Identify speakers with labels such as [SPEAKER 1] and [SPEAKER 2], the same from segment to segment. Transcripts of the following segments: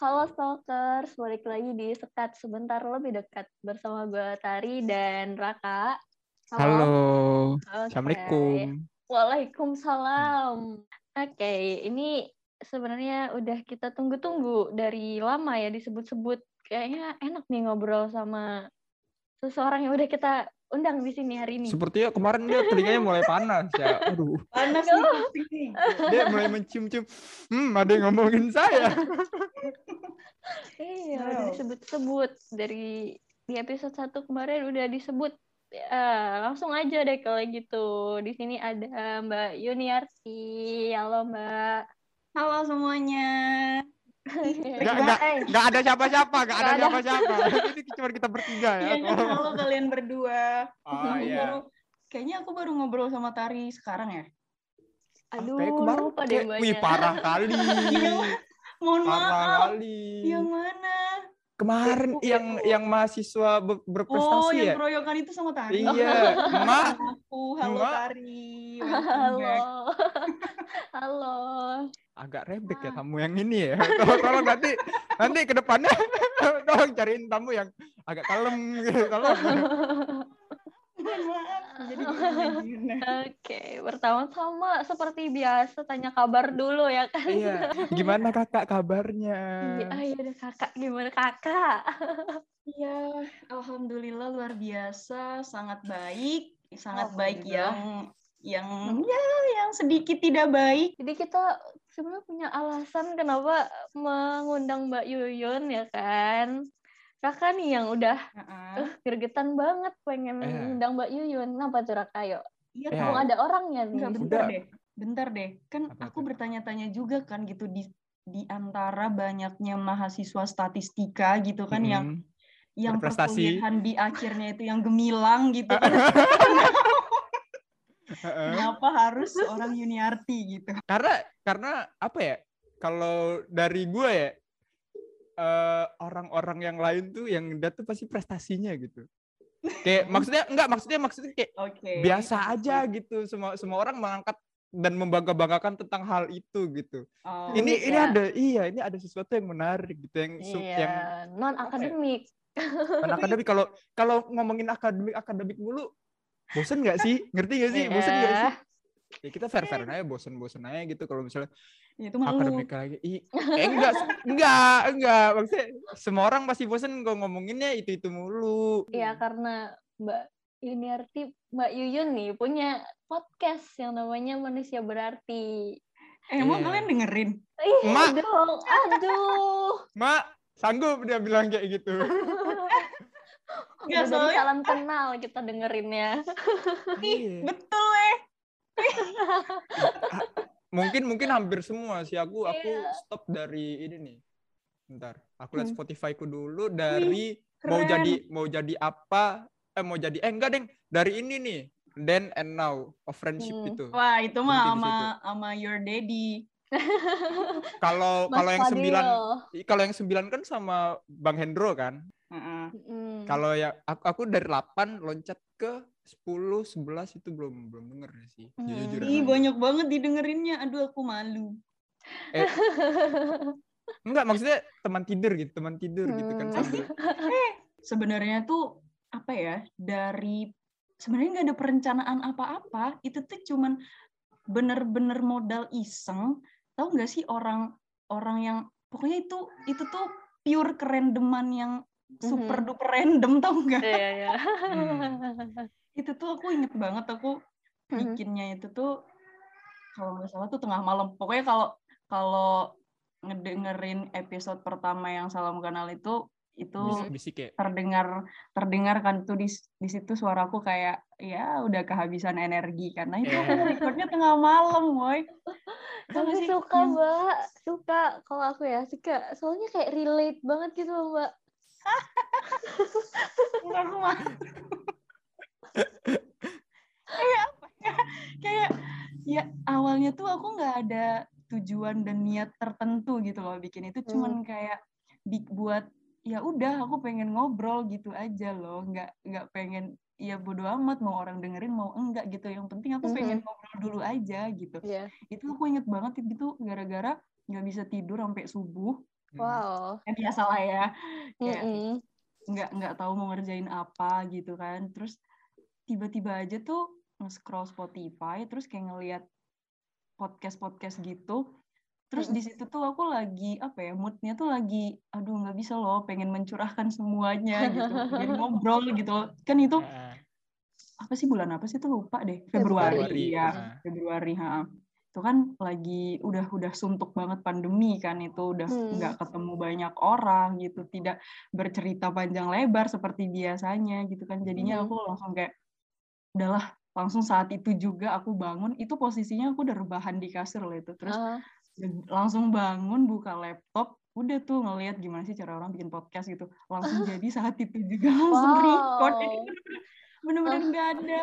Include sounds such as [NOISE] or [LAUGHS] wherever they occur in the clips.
[SPEAKER 1] Halo Stalkers, balik lagi di Sekat Sebentar Lebih Dekat bersama gue Tari dan Raka.
[SPEAKER 2] Halo.
[SPEAKER 1] Oke.
[SPEAKER 2] Assalamualaikum.
[SPEAKER 1] Waalaikumsalam. Oke, ini sebenarnya udah kita tunggu-tunggu dari lama ya disebut-sebut. Kayaknya enak nih ngobrol sama seseorang yang udah kita undang di sini hari ini.
[SPEAKER 2] Sepertinya kemarin dia telinganya mulai panas ya. Aduh,
[SPEAKER 3] Panas nih.
[SPEAKER 2] dia mulai mencium-cium. Hmm, ada yang ngomongin saya. [LAUGHS]
[SPEAKER 1] Iya, udah disebut-sebut dari di episode 1 kemarin udah disebut. Ya, langsung aja deh kalau gitu. Di sini ada Mbak Yuniarti. Halo Mbak.
[SPEAKER 3] Halo semuanya.
[SPEAKER 2] Nggak,
[SPEAKER 1] Mbak,
[SPEAKER 2] nggak,
[SPEAKER 1] eh,
[SPEAKER 2] nggak ada siapa-siapa, nggak ada siapa-siapa. [LAUGHS] [LAUGHS] Ini cuma kita bertiga ya.
[SPEAKER 3] Iya kan, halo kalian berdua.
[SPEAKER 2] Oh
[SPEAKER 3] Aku
[SPEAKER 2] iya.
[SPEAKER 3] baru, kayaknya aku baru ngobrol sama Tari sekarang ya.
[SPEAKER 1] Aduh,
[SPEAKER 2] Kayak kemarin
[SPEAKER 1] lupa deh
[SPEAKER 2] kayak, wih parah kali. [LAUGHS]
[SPEAKER 3] Mohon
[SPEAKER 2] parah
[SPEAKER 3] maaf.
[SPEAKER 2] kali.
[SPEAKER 3] Yang mana?
[SPEAKER 2] Kemarin yang yang mahasiswa ber-
[SPEAKER 3] Oh,
[SPEAKER 2] berprestasi
[SPEAKER 3] yang
[SPEAKER 2] ya.
[SPEAKER 3] keroyokan itu sama Tari.
[SPEAKER 2] Iya, [LAUGHS] Mak.
[SPEAKER 3] Aku, halo
[SPEAKER 2] Mak.
[SPEAKER 3] Tari.
[SPEAKER 1] Halo. [LAUGHS] Halo.
[SPEAKER 2] agak rebek ya
[SPEAKER 3] Ah.
[SPEAKER 2] tamu yang ini ya. [LAUGHS] Tolong, tolong nanti nanti ke depannya tolong cariin tamu yang agak kalem gitu. Tolong.
[SPEAKER 3] Maaf. Jadi? [LAUGHS]
[SPEAKER 1] Oke, pertama-tama seperti biasa tanya kabar dulu ya kan.
[SPEAKER 2] Iya. Gimana kakak kabarnya?
[SPEAKER 1] Iya, ah, iya deh kakak, gimana kakak? [LAUGHS]
[SPEAKER 3] Iya, alhamdulillah luar biasa, sangat baik, sangat baik yang yang ya yang sedikit tidak baik.
[SPEAKER 1] Jadi kita sebenarnya punya alasan kenapa mengundang Mbak Yuyun ya kan. Kakak nih yang udah
[SPEAKER 3] Heeh.
[SPEAKER 1] uh, gregetan banget pengen
[SPEAKER 2] Eh.
[SPEAKER 1] ngundang Mbak Yuyun. Kenapa tuh Raka? Yuk.
[SPEAKER 3] Iya,
[SPEAKER 2] Eh.
[SPEAKER 1] Mumpung ada orangnya nih.
[SPEAKER 3] Enggak,
[SPEAKER 2] Udah.
[SPEAKER 3] bentar deh. Bentar deh. Kan
[SPEAKER 2] Apa
[SPEAKER 3] aku bertanya-tanya juga kan gitu di di antara banyaknya mahasiswa statistika gitu kan yang
[SPEAKER 2] Mm-mm.
[SPEAKER 3] yang
[SPEAKER 2] Berprestasi.
[SPEAKER 3] perkuliahan di akhirnya itu yang gemilang gitu kan. [LAUGHS]
[SPEAKER 2] Heeh.
[SPEAKER 3] Kenapa harus seorang Yuniarti gitu?
[SPEAKER 2] Karena karena apa ya? Kalau dari gue ya eh, orang-orang yang lain tuh yang dia tuh pasti prestasinya gitu. Kayak [LAUGHS] maksudnya enggak maksudnya maksudnya kayak
[SPEAKER 3] Oke.
[SPEAKER 2] biasa aja gitu semua semua orang mengangkat dan membangga-banggakan tentang hal itu gitu.
[SPEAKER 3] Oh,
[SPEAKER 2] ini
[SPEAKER 1] Unik
[SPEAKER 2] ini ada iya ini ada sesuatu yang menarik gitu yang
[SPEAKER 1] Iya,
[SPEAKER 2] yang
[SPEAKER 1] non akademik. [LAUGHS]
[SPEAKER 2] non akademik kalau kalau ngomongin akademik akademik mulu bosen nggak sih ngerti gak sih bosen nggak
[SPEAKER 1] Iya.
[SPEAKER 2] sih ya kita fair fair aja bosen bosen aja gitu kalau misalnya
[SPEAKER 3] Ya, itu malu.
[SPEAKER 2] akademik lagi Ih, eh, enggak enggak enggak maksudnya semua orang pasti bosen kalau ngomonginnya itu itu mulu
[SPEAKER 1] Iya, karena Mbak Yuniarti, Mbak Yuyun nih punya podcast yang namanya Manusia Berarti.
[SPEAKER 3] Eh, emang
[SPEAKER 2] Iya.
[SPEAKER 3] kalian dengerin?
[SPEAKER 1] Ih,
[SPEAKER 2] Mak.
[SPEAKER 1] dong, aduh.
[SPEAKER 2] mak sanggup dia bilang kayak gitu
[SPEAKER 1] Udah dari
[SPEAKER 3] soalnya-
[SPEAKER 1] salam kenal kita dengerinnya.
[SPEAKER 2] Iya.
[SPEAKER 3] Betul eh.
[SPEAKER 2] Mungkin mungkin hampir semua sih aku aku
[SPEAKER 1] Iya.
[SPEAKER 2] stop dari ini nih bentar aku lihat
[SPEAKER 3] Hmm.
[SPEAKER 2] Spotify ku dulu dari mau
[SPEAKER 3] keren.
[SPEAKER 2] jadi mau jadi apa eh mau jadi eh enggak deng dari ini nih then and now of friendship
[SPEAKER 1] Hmm.
[SPEAKER 2] itu
[SPEAKER 3] Wah, itu mah sama sama your daddy. [LAUGHS]
[SPEAKER 2] kalau kalau yang
[SPEAKER 1] Fadil.
[SPEAKER 2] sembilan kalau yang sembilan kan sama Bang Hendro kan
[SPEAKER 3] Heeh.
[SPEAKER 1] Mm.
[SPEAKER 2] kalau ya aku, aku dari 8 loncat ke 10 11 itu belum belum denger sih
[SPEAKER 1] Hmm.
[SPEAKER 2] jujur
[SPEAKER 3] Ih, banyak banget didengerinnya. Aduh, aku malu.
[SPEAKER 2] eh, [LAUGHS] enggak maksudnya teman tidur gitu teman tidur gitu kan
[SPEAKER 1] Hmm.
[SPEAKER 2] sambil [LAUGHS]
[SPEAKER 3] Sebenarnya tuh apa ya? Dari sebenarnya nggak ada perencanaan apa-apa. Itu tuh cuman bener-bener modal iseng. Tahu nggak sih orang orang yang pokoknya itu itu tuh pure kerandoman yang super duper random tau nggak?
[SPEAKER 1] Iya, iya. [LAUGHS]
[SPEAKER 3] Itu tuh aku inget banget aku
[SPEAKER 1] Mhm.
[SPEAKER 3] bikinnya itu tuh kalau nggak salah tuh tengah malam. Pokoknya kalau kalau ngedengerin episode pertama yang salam kenal itu itu
[SPEAKER 2] bisik-bisik kayak
[SPEAKER 3] terdengar terdengar kan tuh di di situ suaraku kayak ya udah kehabisan energi karena itu recordnya tengah malam, boy. Sih?
[SPEAKER 1] suka, Mbak. Suka. Kalau aku ya, suka. Soalnya kayak relate banget gitu loh, Mbak. [LAUGHS] [LAUGHS]
[SPEAKER 3] kayak apa ya? Kayak ya awalnya tuh aku nggak ada tujuan dan niat tertentu gitu loh bikin. Itu cuman kayak bi- buat ya udah aku pengen ngobrol gitu aja loh. Nggak nggak pengen ya bodo amat mau orang dengerin mau enggak gitu. Yang penting aku pengen ngobrol dulu aja gitu.
[SPEAKER 1] Iya.
[SPEAKER 3] itu aku inget banget itu gara-gara nggak bisa tidur sampai subuh.
[SPEAKER 2] Hmm.
[SPEAKER 1] Wow.
[SPEAKER 3] ya biasa lah ya. Kayak
[SPEAKER 1] Mm-mm.
[SPEAKER 3] nggak nggak tahu mau ngerjain apa gitu kan. Terus tiba-tiba aja tuh nge-scroll Spotify terus kayak ngeliat podcast podcast gitu. Terus di situ tuh aku lagi apa ya moodnya tuh lagi aduh nggak bisa loh pengen mencurahkan semuanya gitu. Pengen [LAUGHS] ngobrol gitu. Kan itu apa sih bulan apa sih tuh? Lupa deh.
[SPEAKER 1] Februari.
[SPEAKER 3] Februari, ya. Februari ha itu kan lagi udah udah suntuk banget pandemi kan itu udah
[SPEAKER 1] Hmm.
[SPEAKER 3] nggak ketemu banyak orang gitu tidak bercerita panjang lebar seperti biasanya gitu kan. Jadinya
[SPEAKER 1] Hmm.
[SPEAKER 3] aku langsung kayak udahlah langsung saat itu juga aku bangun itu posisinya aku udah rebahan di kasur loh itu. Terus dan langsung bangun buka laptop udah tuh ngelihat gimana sih cara orang bikin podcast gitu. Langsung [LAUGHS] jadi saat itu juga langsung
[SPEAKER 1] Wow.
[SPEAKER 3] record. Jadi bener-bener nggak ada.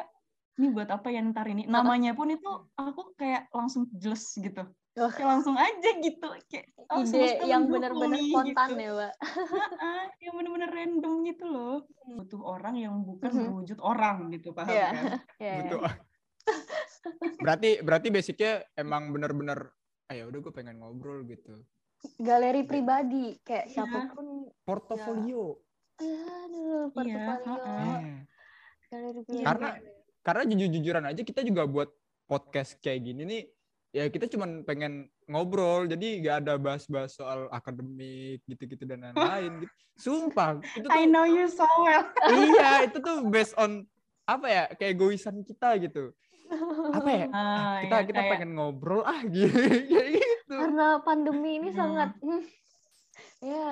[SPEAKER 3] Ini buat apa ya ntar ini? Namanya pun itu aku kayak langsung jelas gitu Kayak langsung aja gitu kayak oh,
[SPEAKER 1] Ide yang benar-benar spontan
[SPEAKER 3] gitu.
[SPEAKER 1] ya, Mbak.
[SPEAKER 3] Ah, yang bener-bener random gitu loh butuh orang yang bukan
[SPEAKER 1] Mhm.
[SPEAKER 3] berwujud orang gitu paham
[SPEAKER 1] Iya.
[SPEAKER 3] kan [LAUGHS]
[SPEAKER 1] Iya, iya.
[SPEAKER 2] Butuh. [LAUGHS] berarti berarti basicnya emang bener-bener ah ya udah gue pengen ngobrol gitu.
[SPEAKER 1] Galeri pribadi kayak
[SPEAKER 3] Iya.
[SPEAKER 1] siapa pun.
[SPEAKER 2] Portofolio.
[SPEAKER 1] Aduh,
[SPEAKER 3] Iya,
[SPEAKER 1] portofolio.
[SPEAKER 2] Eh,
[SPEAKER 1] Galeri
[SPEAKER 3] Iya,
[SPEAKER 1] pribadi.
[SPEAKER 2] Karena karena jujur-jujuran aja kita juga buat podcast kayak gini nih ya kita cuman pengen ngobrol jadi gak ada bahas-bahas soal akademik gitu-gitu dan lain-lain gitu. [LAUGHS] Sumpah itu tuh
[SPEAKER 3] I know you so well
[SPEAKER 2] iya [LAUGHS] itu tuh based on apa ya kayak egoisan kita gitu. Apa ya?
[SPEAKER 3] Ah,
[SPEAKER 2] kita
[SPEAKER 3] ya,
[SPEAKER 2] kita
[SPEAKER 3] kayak-
[SPEAKER 2] pengen ngobrol ah gitu [LAUGHS] gitu.
[SPEAKER 1] Karena pandemi ini
[SPEAKER 3] Hmm.
[SPEAKER 1] sangat hmm, ya.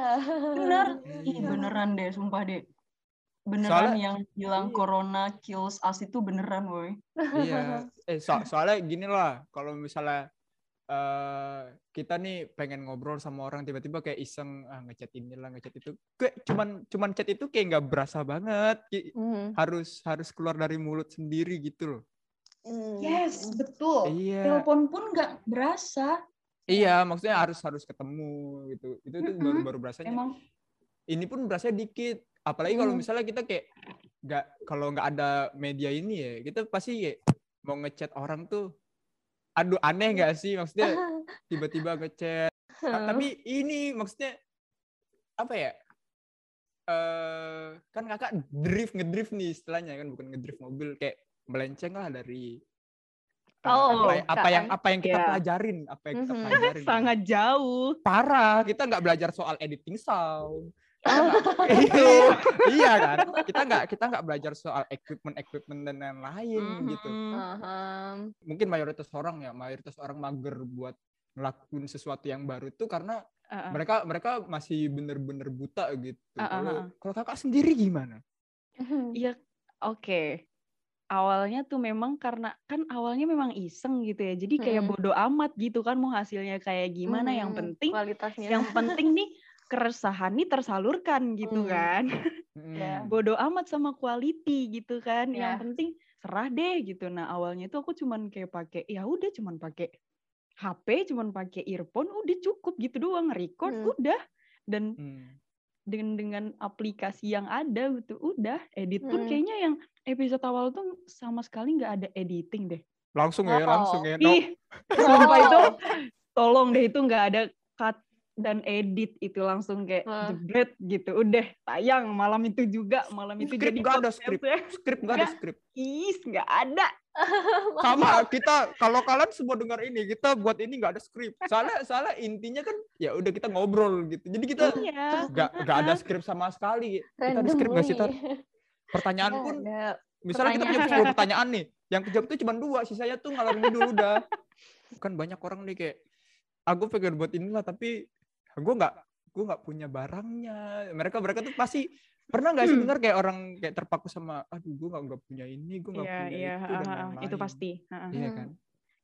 [SPEAKER 3] bener ih
[SPEAKER 2] Iya.
[SPEAKER 3] beneran deh sumpah deh beneran
[SPEAKER 2] Soalnya-
[SPEAKER 3] yang bilang
[SPEAKER 2] iya.
[SPEAKER 3] corona kills us itu beneran woi
[SPEAKER 2] Iya. [LAUGHS] Eh so- soalnya gini lah, kalau misalnya eh kita nih pengen ngobrol sama orang tiba-tiba kayak iseng ah, ngechat inilah ngechat itu, kayak cuman cuman chat itu kayak nggak berasa banget, Ki-
[SPEAKER 1] Hmm,
[SPEAKER 2] harus harus keluar dari mulut sendiri gitu loh.
[SPEAKER 1] hmm.
[SPEAKER 3] yes betul
[SPEAKER 2] Iya.
[SPEAKER 3] telepon pun nggak berasa
[SPEAKER 2] Iya, maksudnya harus harus ketemu gitu. Itu tuh baru baru berasanya.
[SPEAKER 3] emang
[SPEAKER 2] Ini pun berasa dikit. Apalagi kalau
[SPEAKER 1] Hmm.
[SPEAKER 2] misalnya kita kayak nggak kalau nggak ada media ini ya, kita pasti kayak mau ngechat orang tuh aduh aneh nggak sih maksudnya [LAUGHS] tiba-tiba ngechat Ta- tapi ini maksudnya apa ya eh kan kakak drift ngedrift nih istilahnya kan bukan ngedrift mobil kayak melenceng lah dari eh,
[SPEAKER 1] Oh,
[SPEAKER 2] apa, ya- apa yang
[SPEAKER 1] kan.
[SPEAKER 2] apa yang kita
[SPEAKER 4] Ya.
[SPEAKER 2] pelajarin apa yang kita
[SPEAKER 1] Mhm.
[SPEAKER 2] pelajarin [LAUGHS]
[SPEAKER 4] sangat jauh.
[SPEAKER 2] parah kita nggak belajar soal editing sound
[SPEAKER 1] Oh. [LAUGHS]
[SPEAKER 2] iya, kan kita nggak kita nggak belajar soal equipment equipment dan lain-lain gitu
[SPEAKER 4] Mhm.
[SPEAKER 1] Paham.
[SPEAKER 2] mungkin mayoritas orang ya mayoritas orang mager buat ngelakuin sesuatu yang baru itu karena
[SPEAKER 4] Uh-uh.
[SPEAKER 2] mereka mereka masih bener-bener buta gitu. Kalau
[SPEAKER 4] ah.
[SPEAKER 2] kalau kakak sendiri gimana? [LAUGHS]
[SPEAKER 4] Iya, oke. Awalnya tuh memang karena kan awalnya memang iseng gitu ya. Jadi kayak
[SPEAKER 1] Mm-mm.
[SPEAKER 4] bodo amat gitu kan mau hasilnya kayak gimana. Yang
[SPEAKER 1] Hmm,
[SPEAKER 4] penting
[SPEAKER 1] kualitasnya.
[SPEAKER 4] yang penting nih [LAUGHS] keresahan nih tersalurkan gitu
[SPEAKER 1] Hmm.
[SPEAKER 4] kan.
[SPEAKER 2] Hmm.
[SPEAKER 1] Ya.
[SPEAKER 4] Bodo amat sama quality gitu kan. Yang
[SPEAKER 1] Ya.
[SPEAKER 4] penting serah deh gitu. Nah, awalnya tuh aku cuman kayak pakai ya udah cuman pakai HP, cuman pakai earphone udah cukup gitu doang record
[SPEAKER 1] Hmm.
[SPEAKER 4] udah. Dan
[SPEAKER 2] Hmm.
[SPEAKER 4] dengan dengan aplikasi yang ada gitu udah edit pun
[SPEAKER 1] Hmm.
[SPEAKER 4] kayaknya yang episode awal tuh sama sekali nggak ada editing deh
[SPEAKER 2] Langsung ya,
[SPEAKER 1] Wow.
[SPEAKER 2] langsung ya. No,
[SPEAKER 4] ih [LAUGHS] sumpah itu tolong deh itu nggak ada cut dan edit itu langsung kayak
[SPEAKER 1] Wah.
[SPEAKER 4] jebret gitu udah tayang malam itu juga malam itu
[SPEAKER 2] Skrip
[SPEAKER 4] jadi
[SPEAKER 2] nggak ada, skrip.
[SPEAKER 4] ya.
[SPEAKER 2] skrip nggak ada
[SPEAKER 4] Nggak.
[SPEAKER 2] skrip.
[SPEAKER 4] is nggak ada [LAUGHS]
[SPEAKER 2] Sama kita kalau kalian semua dengar ini kita buat ini nggak ada skrip. Soalnya soalnya intinya kan ya udah kita ngobrol gitu. Jadi kita
[SPEAKER 4] iya
[SPEAKER 2] nggak nggak ada skrip sama sekali. Kita ada skrip nggak sih? Pertanyaan
[SPEAKER 1] Nggak
[SPEAKER 2] pun
[SPEAKER 1] ada.
[SPEAKER 2] misalnya kita punya
[SPEAKER 1] Pertanyaan.
[SPEAKER 2] 10 pertanyaan nih, yang kejawab tuh cuma dua, sisanya tuh ngalor ngidul udah. [LAUGHS] Kan banyak orang nih kayak aku pengen buat inilah tapi gue nggak gue nggak punya barangnya. Mereka mereka tuh pasti pernah nggak sih
[SPEAKER 4] Hmm.
[SPEAKER 2] dengar kayak orang kayak terpaku sama aduh gue nggak nggak punya ini, gue nggak
[SPEAKER 4] iya
[SPEAKER 2] punya
[SPEAKER 4] iya
[SPEAKER 2] itu dan
[SPEAKER 4] ah,
[SPEAKER 2] lain-lain.
[SPEAKER 4] itu pasti ah.
[SPEAKER 2] Iya kan?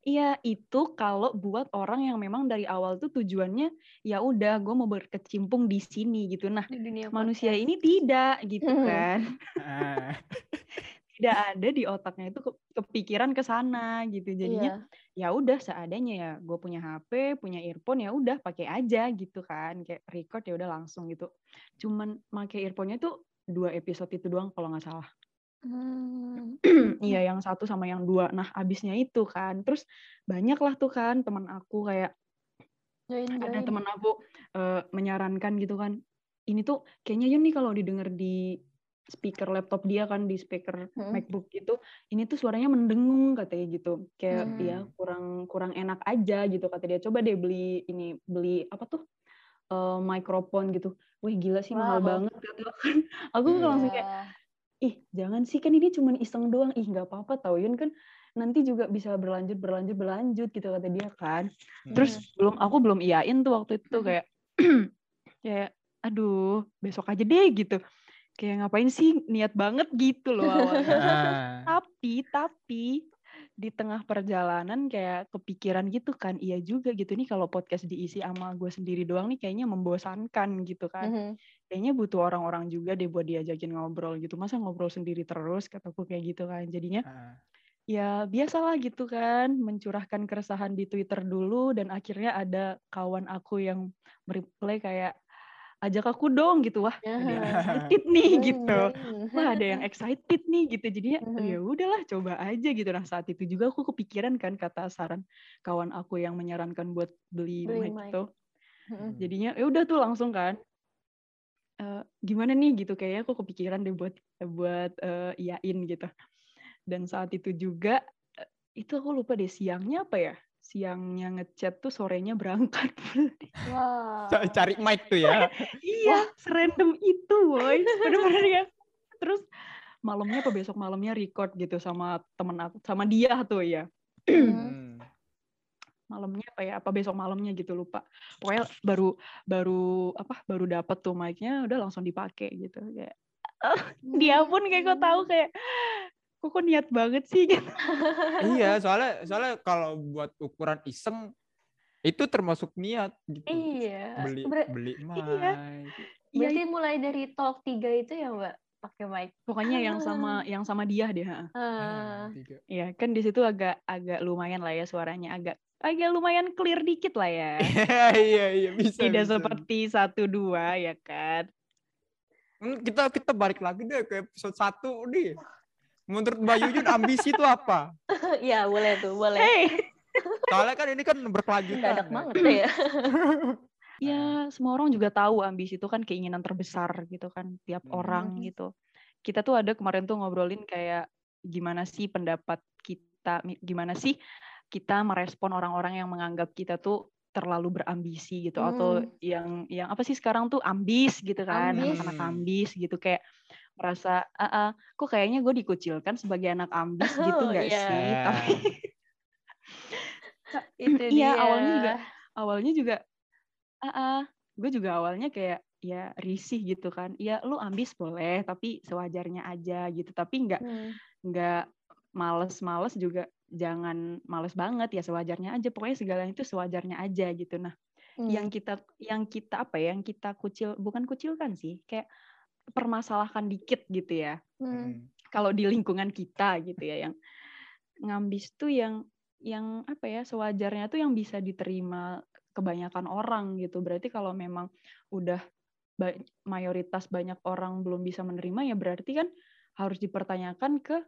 [SPEAKER 4] Iya, itu kalau buat orang yang memang dari awal tuh tujuannya ya udah gue mau berkecimpung di sini gitu. Nah,
[SPEAKER 1] Di dunia
[SPEAKER 4] manusia
[SPEAKER 1] podcast.
[SPEAKER 4] ini tidak gitu
[SPEAKER 1] Hmm.
[SPEAKER 4] kan.
[SPEAKER 2] Ah, [LAUGHS]
[SPEAKER 4] Tidak ada di otaknya itu ke- kepikiran ke sana gitu. Jadinya
[SPEAKER 1] Iya.
[SPEAKER 4] Ya udah seadanya ya. Gue punya HP, punya earphone ya udah pakai aja gitu kan. Kayak record ya udah langsung gitu. Cuman pakai earphone-nya tuh dua episode itu doang kalau nggak salah.
[SPEAKER 1] Hmm. [CLEARS THROAT]
[SPEAKER 4] Iya, yang satu sama yang dua. Nah, abisnya itu kan. Terus banyak lah tuh kan teman aku kayak
[SPEAKER 1] Join,
[SPEAKER 4] ada
[SPEAKER 1] join.
[SPEAKER 4] teman aku eh, menyarankan gitu kan ini tuh kayaknya ya nih kalau didengar di speaker laptop dia kan di speaker
[SPEAKER 1] Mm.
[SPEAKER 4] MacBook gitu ini tuh suaranya mendengung katanya gitu kayak
[SPEAKER 1] Hmm.
[SPEAKER 4] ya kurang kurang enak aja gitu kata dia coba deh beli ini beli apa tuh eh, mikrofon gitu wih gila sih mahal
[SPEAKER 1] Wow.
[SPEAKER 4] banget kata kan aku [LAUGHS]
[SPEAKER 2] Iya.
[SPEAKER 4] langsung kayak ih jangan sih kan ini cuma iseng doang ih nggak apa-apa tau Yun kan nanti juga bisa berlanjut berlanjut berlanjut gitu kata dia kan
[SPEAKER 2] Hmm.
[SPEAKER 4] terus belum aku belum iyain tuh waktu itu
[SPEAKER 1] Hmm.
[SPEAKER 4] kayak [CLEARS THROAT] kayak aduh besok aja deh gitu kayak ngapain sih niat banget gitu loh awalnya [LAUGHS]
[SPEAKER 2] Ah.
[SPEAKER 4] tapi tapi di tengah perjalanan kayak kepikiran gitu kan iya juga gitu nih kalau podcast diisi sama gue sendiri doang nih kayaknya membosankan gitu kan
[SPEAKER 1] Mhm.
[SPEAKER 4] kayaknya butuh orang-orang juga deh buat diajakin ngobrol gitu masa ngobrol sendiri terus kataku kayak gitu kan jadinya
[SPEAKER 2] Ah.
[SPEAKER 4] ya biasalah gitu kan mencurahkan keresahan di Twitter dulu dan akhirnya ada kawan aku yang mereply kayak ajak aku dong gitu. Wah ada yang [LAUGHS] excited nih gitu. wah ada yang excited nih gitu. Jadinya
[SPEAKER 1] Mhm.
[SPEAKER 4] ya udahlah coba aja gitu. Nah saat itu juga aku kepikiran kan kata saran kawan aku yang menyarankan buat beli,
[SPEAKER 1] Beli
[SPEAKER 4] mic
[SPEAKER 1] mic.
[SPEAKER 4] itu jadinya ya udah tuh langsung kan "Eh, gimana nih? gitu. Kayaknya aku kepikiran deh buat buat eh, iyain gitu. Dan saat itu juga eh, itu aku lupa deh siangnya apa ya siangnya ngechat tuh sorenya berangkat
[SPEAKER 1] Wow.
[SPEAKER 2] Ca- Cari mic tuh ya.
[SPEAKER 4] iya serandom itu boy [LAUGHS] bener-bener ya terus malamnya apa besok malamnya record gitu sama temen aku sama dia tuh ya.
[SPEAKER 2] Hmm.
[SPEAKER 4] malamnya apa ya apa besok malamnya gitu lupa pokoknya baru baru apa baru dapet tuh mic-nya udah langsung dipakai gitu kayak dia pun kayak kok tahu kayak kok kok niat banget sih gitu [LAUGHS]
[SPEAKER 2] Iya, soalnya soalnya kalau buat ukuran iseng itu termasuk niat gitu.
[SPEAKER 1] Iya.
[SPEAKER 2] Beli
[SPEAKER 1] Ber-
[SPEAKER 2] beli mic.
[SPEAKER 4] Iya.
[SPEAKER 1] berarti mulai dari talk tiga itu ya mbak pakai mic.
[SPEAKER 4] pokoknya yang sama yang sama dia deh ha.
[SPEAKER 1] Ah.
[SPEAKER 2] Ah, tiga.
[SPEAKER 4] ya kan di situ agak agak lumayan lah ya suaranya agak agak lumayan clear dikit lah ya [LAUGHS]
[SPEAKER 2] Iya iya bisa.
[SPEAKER 4] tidak
[SPEAKER 2] bisa.
[SPEAKER 4] seperti satu dua ya kan
[SPEAKER 2] Hmm, kita kita balik lagi deh ke episode 1 nih. Menurut Mbak Yuyun ambisi itu apa? [LAUGHS]
[SPEAKER 1] Iya boleh tuh boleh.
[SPEAKER 4] hey
[SPEAKER 2] Soalnya kan ini kan berkelanjutan.
[SPEAKER 1] Mendadak
[SPEAKER 2] ya.
[SPEAKER 1] banget [LAUGHS] ya.
[SPEAKER 4] ya semua orang juga tahu ambisi itu kan keinginan terbesar gitu kan tiap
[SPEAKER 2] Hmm.
[SPEAKER 4] orang gitu kita tuh ada kemarin tuh ngobrolin kayak gimana sih pendapat kita gimana sih kita merespon orang-orang yang menganggap kita tuh terlalu berambisi gitu atau
[SPEAKER 1] Hmm.
[SPEAKER 4] yang yang apa sih sekarang tuh ambis gitu kan
[SPEAKER 1] Ambis.
[SPEAKER 4] anak-anak ambis gitu kayak merasa ah ah, kok kayaknya gue dikucilkan sebagai anak ambis [LAUGHS] gitu
[SPEAKER 1] Oh,
[SPEAKER 4] nggak
[SPEAKER 1] iya.
[SPEAKER 4] sih tapi [LAUGHS]
[SPEAKER 1] Itu
[SPEAKER 4] Iya,
[SPEAKER 1] dia.
[SPEAKER 4] awalnya juga awalnya juga ah ah, gue juga awalnya kayak ya risih gitu kan ya lu ambis boleh tapi sewajarnya aja gitu tapi nggak
[SPEAKER 1] Hmm.
[SPEAKER 4] nggak males-males juga jangan males banget ya sewajarnya aja pokoknya segalanya itu sewajarnya aja gitu nah
[SPEAKER 1] Hmm.
[SPEAKER 4] yang kita yang kita apa ya yang kita kucil bukan kucilkan sih kayak permasalahkan dikit gitu ya.
[SPEAKER 1] Hmm.
[SPEAKER 2] Hmm.
[SPEAKER 4] kalau di lingkungan kita gitu ya yang ngambis tuh yang yang apa ya sewajarnya tuh yang bisa diterima kebanyakan orang gitu. Berarti kalau memang udah ba- mayoritas banyak orang belum bisa menerima ya berarti kan harus dipertanyakan ke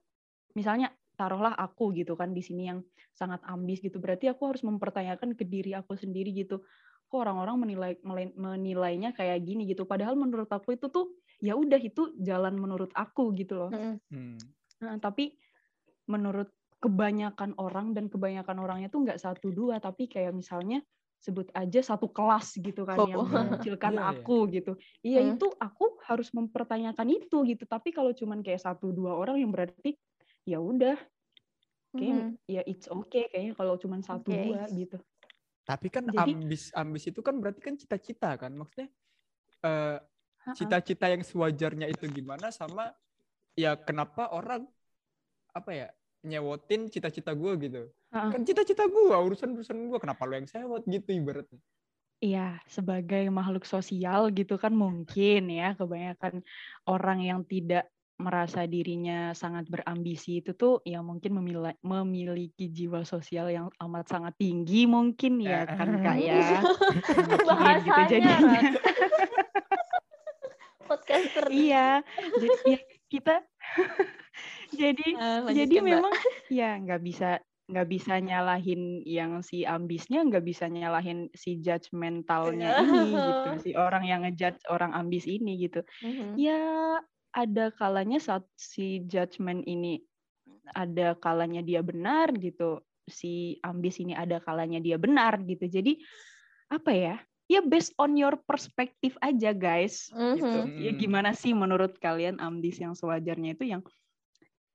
[SPEAKER 4] misalnya taruhlah aku gitu kan di sini yang sangat ambis gitu. Berarti aku harus mempertanyakan ke diri aku sendiri gitu. Kok orang-orang menilai menilainya kayak gini gitu? Padahal menurut aku itu tuh ya udah itu jalan menurut aku gitu loh
[SPEAKER 1] Hmm.
[SPEAKER 2] Hmm.
[SPEAKER 4] Nah, tapi menurut kebanyakan orang dan kebanyakan orangnya tuh nggak satu dua, tapi kayak misalnya sebut aja satu kelas gitu kan yang
[SPEAKER 1] Oh.
[SPEAKER 4] mengucilkan [LAUGHS]
[SPEAKER 2] Iya,
[SPEAKER 4] aku gitu. Iya
[SPEAKER 1] Hmm.
[SPEAKER 4] itu aku harus mempertanyakan itu gitu. Tapi kalau cuman kayak satu dua orang yang berarti ya udah kayak
[SPEAKER 1] Hmm.
[SPEAKER 4] ya it's okay kayaknya kalau cuman satu
[SPEAKER 1] Oke.
[SPEAKER 4] dua gitu.
[SPEAKER 2] Tapi kan
[SPEAKER 4] Jadi-
[SPEAKER 2] ambis ambis itu kan berarti kan cita-cita kan maksudnya eh,
[SPEAKER 4] Ha-ha.
[SPEAKER 2] Cita-cita yang sewajarnya itu gimana sama ya kenapa orang apa ya nyewotin cita-cita gue gitu.
[SPEAKER 4] Ha-ha.
[SPEAKER 2] kan cita-cita gue urusan urusan gue kenapa lo yang sewot gitu ibaratnya.
[SPEAKER 4] Iya, sebagai makhluk sosial gitu kan mungkin ya kebanyakan orang yang tidak merasa dirinya sangat berambisi itu tuh ya mungkin memila- memiliki jiwa sosial yang amat sangat tinggi mungkin ya kan kak ya. [LAUGHS] Gitu
[SPEAKER 1] Bahasanya,
[SPEAKER 4] jadinya. [LAUGHS]
[SPEAKER 1] Podcaster.
[SPEAKER 4] iya jadi ya kita [LAUGHS] jadi
[SPEAKER 1] Ah,
[SPEAKER 4] jadi
[SPEAKER 1] Mbak.
[SPEAKER 4] memang ya nggak bisa nggak bisa nyalahin yang si ambisnya nggak bisa nyalahin si judgmentalnya ini [LAUGHS] gitu si orang yang ngejudge orang ambis ini gitu
[SPEAKER 1] Mhm.
[SPEAKER 4] ya ada kalanya saat si judgment ini ada kalanya dia benar gitu si ambis ini ada kalanya dia benar gitu jadi apa ya ya based on your perspective aja guys gitu
[SPEAKER 1] Mhm.
[SPEAKER 4] ya
[SPEAKER 2] Hmm.
[SPEAKER 4] gimana sih menurut kalian ambis yang sewajarnya itu yang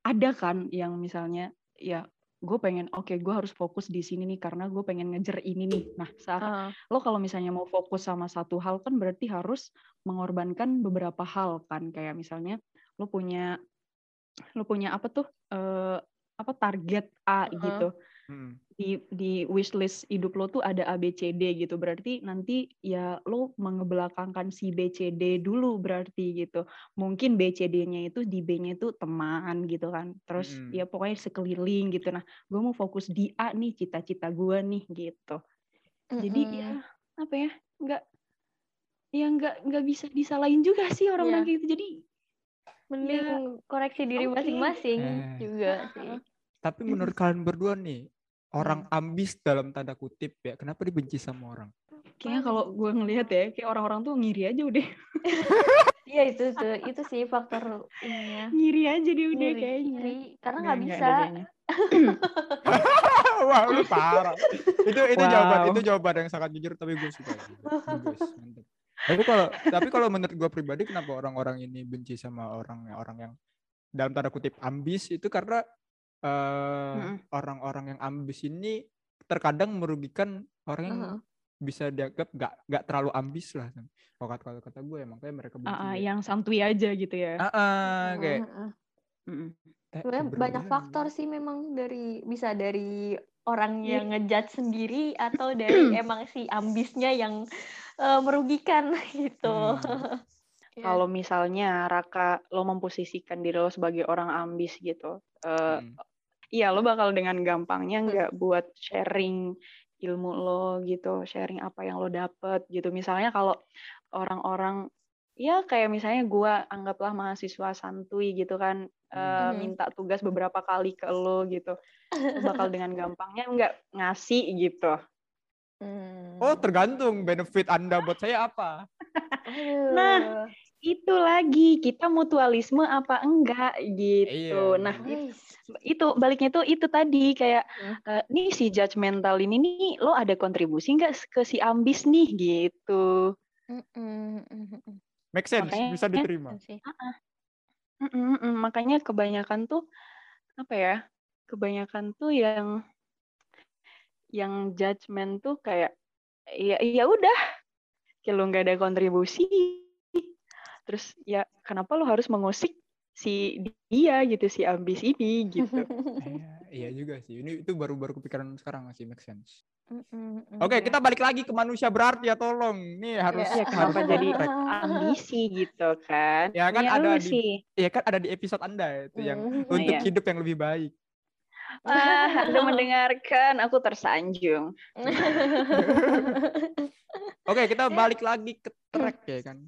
[SPEAKER 4] ada kan yang misalnya ya gue pengen oke gue harus fokus di sini nih karena gue pengen ngejar ini nih nah saat
[SPEAKER 1] Ah,
[SPEAKER 4] lo kalau misalnya mau fokus sama satu hal kan berarti harus mengorbankan beberapa hal kan kayak misalnya lo punya lo punya apa tuh eh, apa target A
[SPEAKER 1] Heeh.
[SPEAKER 4] gitu
[SPEAKER 2] Hmm.
[SPEAKER 4] di di wishlist hidup lo tuh ada A B C D gitu berarti nanti ya lo mengebelakangkan si B C D dulu berarti gitu mungkin B C D-nya itu di B-nya itu teman gitu kan terus
[SPEAKER 2] Mm-mm.
[SPEAKER 4] ya pokoknya sekeliling gitu nah gue mau fokus di A nih cita-cita gue nih gitu jadi
[SPEAKER 1] mm-mm.
[SPEAKER 4] ya apa ya nggak ya nggak nggak bisa disalahin juga sih orang-orang kayak gitu jadi
[SPEAKER 1] mending
[SPEAKER 4] ya,
[SPEAKER 1] koreksi diri masing-masing
[SPEAKER 2] Eh.
[SPEAKER 1] juga sih.
[SPEAKER 2] Tapi menurut kalian berdua nih, orang ambis dalam tanda kutip ya, kenapa dibenci sama orang?
[SPEAKER 4] kayaknya kalau gue ngelihat ya kayak orang-orang tuh ngiri aja udah [LAUGHS]
[SPEAKER 1] Iya itu tuh [LAUGHS] itu sih faktor ininya.
[SPEAKER 4] ngiri aja dia udah
[SPEAKER 1] Ngiri,
[SPEAKER 4] kayaknya
[SPEAKER 1] ngiri. karena
[SPEAKER 4] Nggak-
[SPEAKER 1] bisa. [LAUGHS]
[SPEAKER 2] Wah, lu parah. Itu itu jawaban
[SPEAKER 4] Wow.
[SPEAKER 2] itu jawaban yang sangat jujur tapi gue suka. Bagus, mantap. Tapi kalau tapi kalau menurut gue pribadi kenapa orang-orang ini benci sama orang orang yang dalam tanda kutip ambis itu karena eh, orang-orang yang ambis ini terkadang merugikan orang yang
[SPEAKER 1] Heeh.
[SPEAKER 2] bisa dianggap nggak nggak terlalu ambis lah. Kalau kata kata, kata gue makanya mereka.
[SPEAKER 4] Ah, ah,
[SPEAKER 2] ya.
[SPEAKER 4] yang santuy aja gitu ya
[SPEAKER 2] Ah, ah, kayak
[SPEAKER 1] Heeh.
[SPEAKER 4] Mm-mm.
[SPEAKER 2] eh,
[SPEAKER 1] Sebenarnya banyak
[SPEAKER 2] berlebihan.
[SPEAKER 1] faktor sih memang dari bisa dari orang yang ngejudge sendiri atau [CLEARS THROAT] dari emang si ambisnya yang eh, merugikan [LAUGHS] gitu.
[SPEAKER 2] Hmm.
[SPEAKER 1] Iya.
[SPEAKER 4] kalau misalnya Raka lo memposisikan diri lo sebagai orang ambis gitu eh
[SPEAKER 2] Hmm.
[SPEAKER 4] Iya lo bakal dengan gampangnya nggak buat sharing ilmu lo gitu sharing apa yang lo dapet gitu misalnya kalau orang-orang ya kayak misalnya gua anggaplah mahasiswa santuy gitu kan eh,
[SPEAKER 1] Hmm.
[SPEAKER 4] minta tugas beberapa kali ke lo gitu lo bakal [LAUGHS] dengan gampangnya nggak ngasih gitu
[SPEAKER 1] Hmm.
[SPEAKER 2] Oh, tergantung benefit Anda buat saya apa.
[SPEAKER 1] Aduh.
[SPEAKER 4] Nah, itu lagi kita mutualisme apa enggak gitu.
[SPEAKER 2] Iya.
[SPEAKER 4] Nah,
[SPEAKER 1] Wis.
[SPEAKER 4] itu baliknya tuh itu tadi kayak
[SPEAKER 1] Hmm.
[SPEAKER 4] eh, nih si judgmental ini nih lo ada kontribusi nggak ke si ambis nih gitu.
[SPEAKER 2] Make sense,
[SPEAKER 4] Makanya-
[SPEAKER 2] bisa diterima.
[SPEAKER 1] Sih.
[SPEAKER 4] Mm-mm, mm, makanya kebanyakan tuh apa ya? Kebanyakan tuh yang yang judgment tuh kayak ya ya udah kayak lo nggak ada kontribusi. Terus ya kenapa lo harus mengusik si dia gitu si ambis ini gitu. [LAUGHS]
[SPEAKER 2] Iya, iya juga sih. Ini itu baru-baru kepikiran sekarang sih, make sense.
[SPEAKER 1] Mm-mm, mm.
[SPEAKER 2] Oke,
[SPEAKER 4] Iya.
[SPEAKER 2] kita balik lagi ke manusia berarti ya tolong. Nih harus
[SPEAKER 1] Iya,
[SPEAKER 4] Ya kenapa
[SPEAKER 2] harus
[SPEAKER 4] jadi
[SPEAKER 2] track.
[SPEAKER 4] ambisi gitu kan?
[SPEAKER 2] Ya kan
[SPEAKER 4] Punya
[SPEAKER 2] ada di-
[SPEAKER 4] sih.
[SPEAKER 2] Iya kan ada di episode Anda itu yang
[SPEAKER 1] Mm.
[SPEAKER 2] untuk
[SPEAKER 4] Iya.
[SPEAKER 2] hidup yang lebih baik. [LAUGHS]
[SPEAKER 4] Ah, Anda mendengarkan, aku tersanjung. [LAUGHS]
[SPEAKER 2] Oke, kita balik lagi ke track ya kan.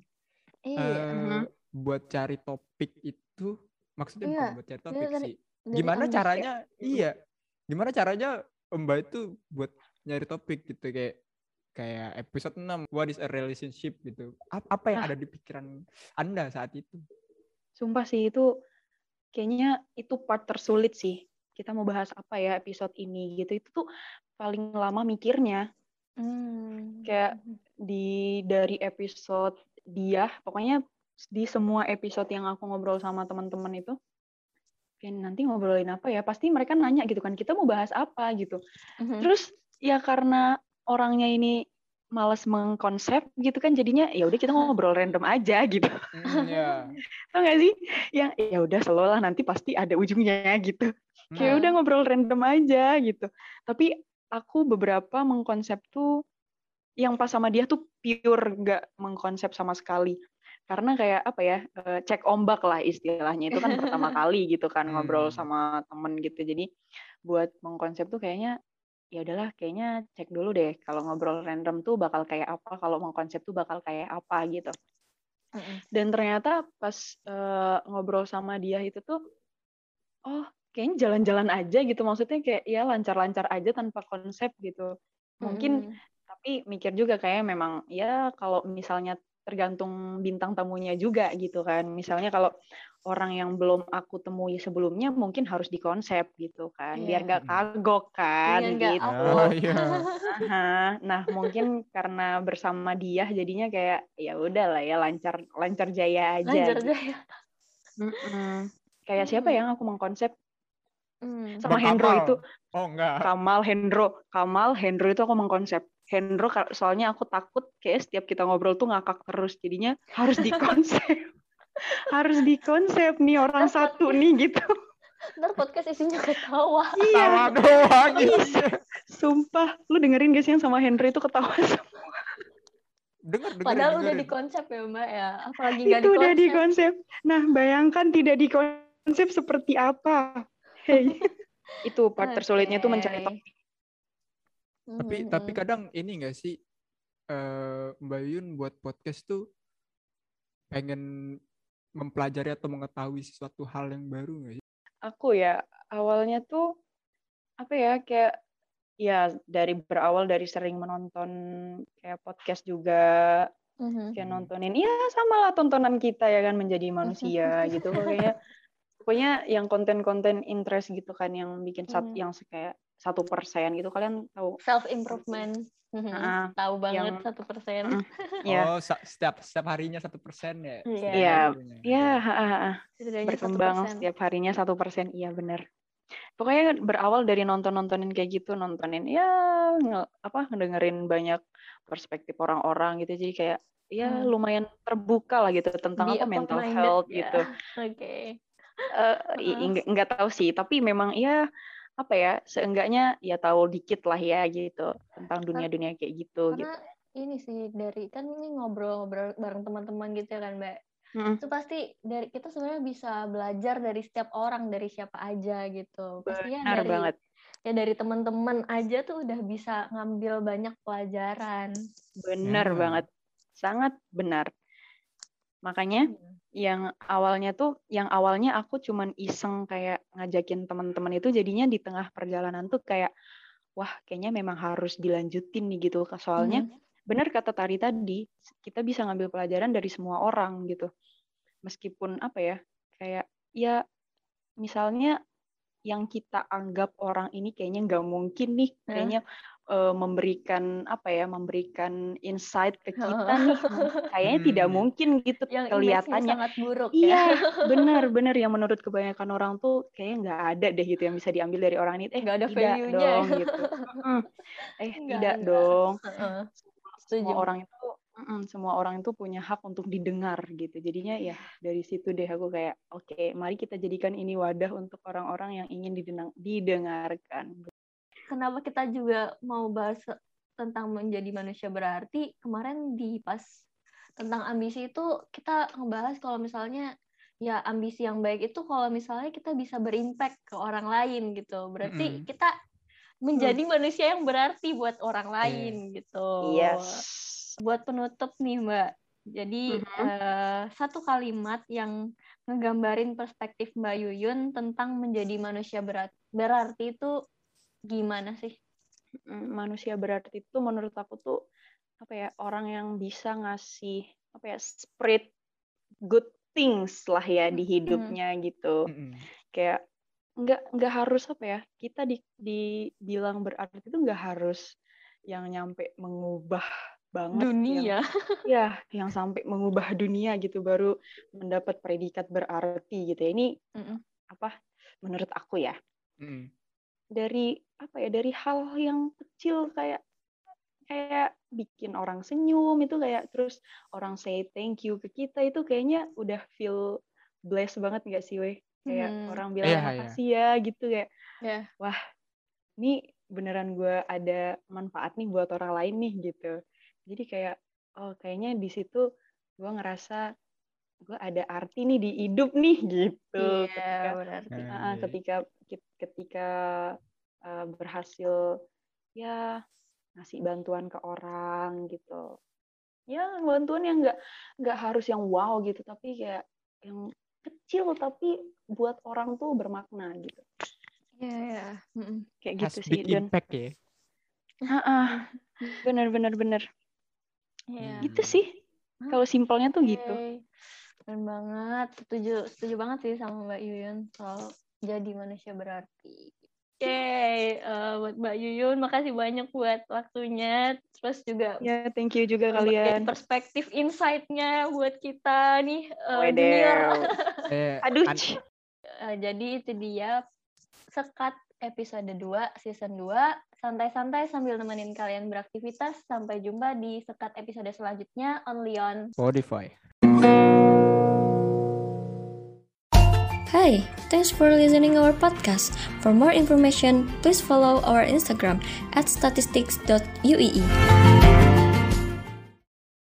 [SPEAKER 1] Iya.
[SPEAKER 2] Eh,
[SPEAKER 4] Mhm.
[SPEAKER 2] buat cari topik itu maksudnya
[SPEAKER 1] Iya,
[SPEAKER 2] bukan buat cari topik
[SPEAKER 1] dari-
[SPEAKER 2] sih.
[SPEAKER 1] Dari
[SPEAKER 2] Gimana caranya? Iya. Gimana caranya Mbak itu buat nyari topik gitu kayak kayak episode 6 what is a relationship gitu. Ap- Apa yang
[SPEAKER 4] Ah.
[SPEAKER 2] ada di pikiran Anda saat itu?
[SPEAKER 4] Sumpah sih itu kayaknya itu part tersulit sih. Kita mau bahas apa ya episode ini gitu. Itu tuh paling lama mikirnya
[SPEAKER 1] Hmm.
[SPEAKER 4] kayak di dari episode dia, pokoknya di semua episode yang aku ngobrol sama teman-teman itu kayak nanti ngobrolin apa ya? Pasti mereka nanya gitu kan, kita mau bahas apa gitu.
[SPEAKER 1] Mhm.
[SPEAKER 4] Terus ya karena orangnya ini males mengkonsep gitu kan jadinya ya udah kita ngobrol random aja gitu.
[SPEAKER 2] Hmm, ya. [LAUGHS]
[SPEAKER 4] Tau gak sih? Yang ya udah selalu lah nanti pasti ada ujungnya gitu. Kayak
[SPEAKER 1] Hmm.
[SPEAKER 4] udah ngobrol random aja gitu. Tapi aku beberapa mengkonsep tuh yang pas sama dia tuh pure nggak mengkonsep sama sekali. Karena kayak apa ya eh, cek ombak lah istilahnya itu kan pertama [LAUGHS] kali gitu kan ngobrol
[SPEAKER 2] Hmm.
[SPEAKER 4] sama temen gitu. Jadi buat mengkonsep tuh kayaknya ya udahlah kayaknya cek dulu deh kalau ngobrol random tuh bakal kayak apa kalau mengkonsep tuh bakal kayak apa gitu dan ternyata pas eh, ngobrol sama dia itu tuh oh kayaknya jalan-jalan aja gitu maksudnya kayak ya lancar-lancar aja tanpa konsep gitu mungkin
[SPEAKER 1] Mm.
[SPEAKER 4] Tapi mikir juga kayak memang ya kalau misalnya tergantung bintang tamunya juga gitu kan misalnya kalau orang yang belum aku temui sebelumnya mungkin harus dikonsep gitu kan biar
[SPEAKER 1] Iya.
[SPEAKER 4] nggak kagok kan
[SPEAKER 1] Biar nggak
[SPEAKER 4] gitu
[SPEAKER 2] Ah, iya.
[SPEAKER 4] Aha. Nah, mungkin karena bersama dia jadinya kayak ya udah lah ya lancar lancar jaya aja.
[SPEAKER 1] lancar
[SPEAKER 4] gitu.
[SPEAKER 1] jaya.
[SPEAKER 4] Mm-mm. Kayak siapa yang aku mengkonsep
[SPEAKER 1] Hmm.
[SPEAKER 4] sama
[SPEAKER 2] Bang
[SPEAKER 4] Hendro
[SPEAKER 2] Kamal.
[SPEAKER 4] itu
[SPEAKER 2] Oh enggak.
[SPEAKER 4] Kamal Hendro Kamal Hendro itu aku mengkonsep Hendro soalnya aku takut kayak setiap kita ngobrol tuh ngakak terus jadinya harus dikonsep [LAUGHS] harus dikonsep nih orang satu nih gitu
[SPEAKER 1] Ntar podcast isinya ketawa.
[SPEAKER 2] Tawa doang gitu.
[SPEAKER 4] sumpah lu dengerin gak sih yang sama Hendro itu ketawa
[SPEAKER 2] Denger, denger,
[SPEAKER 1] Padahal udah
[SPEAKER 2] dengerin.
[SPEAKER 1] dikonsep ya Mbak ya. Apalagi nggak
[SPEAKER 4] itu udah
[SPEAKER 1] dikonsep.
[SPEAKER 4] dikonsep. Nah, bayangkan tidak dikonsep seperti apa. Hey. [LAUGHS] itu part tersulitnya tuh mencari
[SPEAKER 1] Oke.
[SPEAKER 4] Topik.
[SPEAKER 2] Tapi tapi kadang ini enggak sih eh Mbak Yun buat podcast tuh pengen mempelajari atau mengetahui sesuatu hal yang baru nggak sih?
[SPEAKER 4] Aku ya awalnya tuh apa ya kayak ya dari berawal dari sering menonton kayak podcast juga
[SPEAKER 1] Mhm.
[SPEAKER 4] kayak
[SPEAKER 2] Hmm.
[SPEAKER 4] nontonin ya sama lah tontonan kita ya kan menjadi manusia [LAUGHS] gitu pokoknya pokoknya yang konten-konten interest gitu kan yang bikin sat,
[SPEAKER 1] Hmm.
[SPEAKER 4] yang kayak satu persen gitu kalian tahu
[SPEAKER 1] Self improvement.
[SPEAKER 4] Ah,
[SPEAKER 1] Tahu banget satu persen.
[SPEAKER 4] Mm. [LAUGHS] ya
[SPEAKER 2] Oh, setiap setiap harinya satu persen ya?
[SPEAKER 1] Iya.
[SPEAKER 4] Iya. ya.
[SPEAKER 1] Setidaknya
[SPEAKER 4] berkembang
[SPEAKER 1] 1%.
[SPEAKER 4] setiap harinya satu persen iya benar pokoknya berawal dari nonton nontonin kayak gitu nontonin ya nge- apa ngedengerin banyak perspektif orang-orang gitu jadi kayak ya
[SPEAKER 1] Hmm.
[SPEAKER 4] lumayan terbuka lah gitu tentang
[SPEAKER 1] Be
[SPEAKER 4] apa mental
[SPEAKER 1] open-minded,
[SPEAKER 4] health
[SPEAKER 1] ya.
[SPEAKER 4] gitu [LAUGHS]
[SPEAKER 1] Oke.
[SPEAKER 4] Eh, i-
[SPEAKER 1] Heeh.
[SPEAKER 4] nggak nggak tahu sih tapi memang ya apa ya seenggaknya ya tahu dikit lah ya gitu tentang dunia-dunia kayak gitu gitu
[SPEAKER 1] Karena ini sih dari kan ini ngobrol-ngobrol bareng teman-teman gitu ya kan Mbak.
[SPEAKER 4] Mm-mm.
[SPEAKER 1] Itu pasti dari kita sebenarnya bisa belajar dari setiap orang dari siapa aja gitu. Pastinya
[SPEAKER 4] benar
[SPEAKER 1] dari
[SPEAKER 4] banget
[SPEAKER 1] ya dari teman-teman aja tuh udah bisa ngambil banyak pelajaran.
[SPEAKER 4] benar
[SPEAKER 2] Ya.
[SPEAKER 4] banget sangat benar makanya yang awalnya tuh yang awalnya aku cuman iseng kayak ngajakin teman-teman itu jadinya di tengah perjalanan tuh kayak wah kayaknya memang harus dilanjutin nih gitu soalnya
[SPEAKER 1] Mhm.
[SPEAKER 4] benar kata Tari tadi kita bisa ngambil pelajaran dari semua orang gitu meskipun apa ya kayak ya misalnya yang kita anggap orang ini kayaknya nggak mungkin nih
[SPEAKER 1] Hah?
[SPEAKER 4] kayaknya eh, memberikan apa ya memberikan insight ke kita nih [LAUGHS] kayaknya tidak
[SPEAKER 2] Hmm.
[SPEAKER 4] mungkin gitu
[SPEAKER 1] yang
[SPEAKER 4] kelihatannya
[SPEAKER 1] sangat buruk
[SPEAKER 4] Iya,
[SPEAKER 1] ya. [LAUGHS]
[SPEAKER 4] benar-benar yang menurut kebanyakan orang tuh kayaknya nggak ada deh gitu yang bisa diambil dari orang ini. Eh,
[SPEAKER 1] Nggak ada
[SPEAKER 4] tidak
[SPEAKER 1] value-nya ya.
[SPEAKER 4] dong gitu. Mm. Eh, [LAUGHS]
[SPEAKER 1] Enggak,
[SPEAKER 4] tidak
[SPEAKER 1] enggak.
[SPEAKER 4] dong.
[SPEAKER 1] Heeh.
[SPEAKER 4] Semua orang itu, mm-mm, semua orang itu punya hak untuk didengar gitu. Jadinya ya dari situ deh aku kayak, oke, mari kita jadikan ini wadah untuk orang-orang yang ingin didenang- didengarkan.
[SPEAKER 1] Kenapa kita juga mau bahas tentang menjadi manusia berarti kemarin di pas tentang ambisi itu kita ngebahas kalau misalnya ya ambisi yang baik itu kalau misalnya kita bisa berimpact ke orang lain gitu berarti
[SPEAKER 2] Mm-mm.
[SPEAKER 1] kita menjadi manusia yang berarti buat orang lain gitu
[SPEAKER 4] Yes.
[SPEAKER 1] buat penutup nih mbak jadi
[SPEAKER 4] Mhm.
[SPEAKER 1] eh, satu kalimat yang ngegambarin perspektif mbak Yuyun tentang menjadi manusia berat berarti itu gimana sih?
[SPEAKER 4] Mm, manusia berarti itu menurut aku tuh apa ya orang yang bisa ngasih apa ya spread good things lah ya di hidupnya gitu. Kayak nggak nggak harus apa ya kita di dibilang berarti itu nggak harus yang nyampe mengubah banget yang
[SPEAKER 1] dunia
[SPEAKER 4] ya yang sampai mengubah dunia gitu baru mendapat predikat berarti gitu ya. Ini
[SPEAKER 1] Mm-mm.
[SPEAKER 4] apa menurut aku ya.
[SPEAKER 2] Mm-mm.
[SPEAKER 4] Dari apa ya dari hal yang kecil kayak kayak bikin orang senyum itu kayak terus orang say thank you ke kita itu kayaknya udah feel blessed banget nggak sih weh kayak
[SPEAKER 1] Hmm.
[SPEAKER 4] orang bilang
[SPEAKER 2] Iya, iya.
[SPEAKER 4] makasih ya gitu kayak
[SPEAKER 1] Ya.
[SPEAKER 4] wah ini beneran gue ada manfaat nih buat orang lain nih gitu jadi kayak oh kayaknya di situ gue ngerasa gue ada arti nih di hidup nih gitu ketika
[SPEAKER 1] Iya, berarti.
[SPEAKER 4] Ketika ketika uh, berhasil ya ngasih bantuan ke orang gitu ya bantuan yang nggak nggak harus yang wow gitu tapi kayak yang kecil tapi buat orang tuh bermakna gitu
[SPEAKER 1] Iya, iya. Mm-mm.
[SPEAKER 4] kayak
[SPEAKER 2] Has
[SPEAKER 4] gitu sih
[SPEAKER 2] big
[SPEAKER 4] dan
[SPEAKER 2] impact ya.
[SPEAKER 4] Ah, bener bener bener
[SPEAKER 1] Iya.
[SPEAKER 4] gitu sih kalau simpelnya tuh gitu
[SPEAKER 1] Oke. Keren banget. Setuju, setuju banget sih sama Mbak Yuyun soal jadi manusia berarti. Oke, eh, buat Mbak Yuyun, makasih banyak buat waktunya. Terus juga
[SPEAKER 4] ya thank you juga kalian
[SPEAKER 1] perspektif insight-nya buat kita nih eh,
[SPEAKER 4] Wedew.
[SPEAKER 1] junior.
[SPEAKER 2] Eh, [LAUGHS]
[SPEAKER 4] aduh.
[SPEAKER 1] Eh, jadi itu dia sekat episode 2 season 2 santai-santai sambil nemenin kalian beraktivitas sampai jumpa di sekat episode selanjutnya only on
[SPEAKER 2] Spotify.
[SPEAKER 5] Hi, thanks for listening to our podcast. For more information, please follow our Instagram at statistics.uee.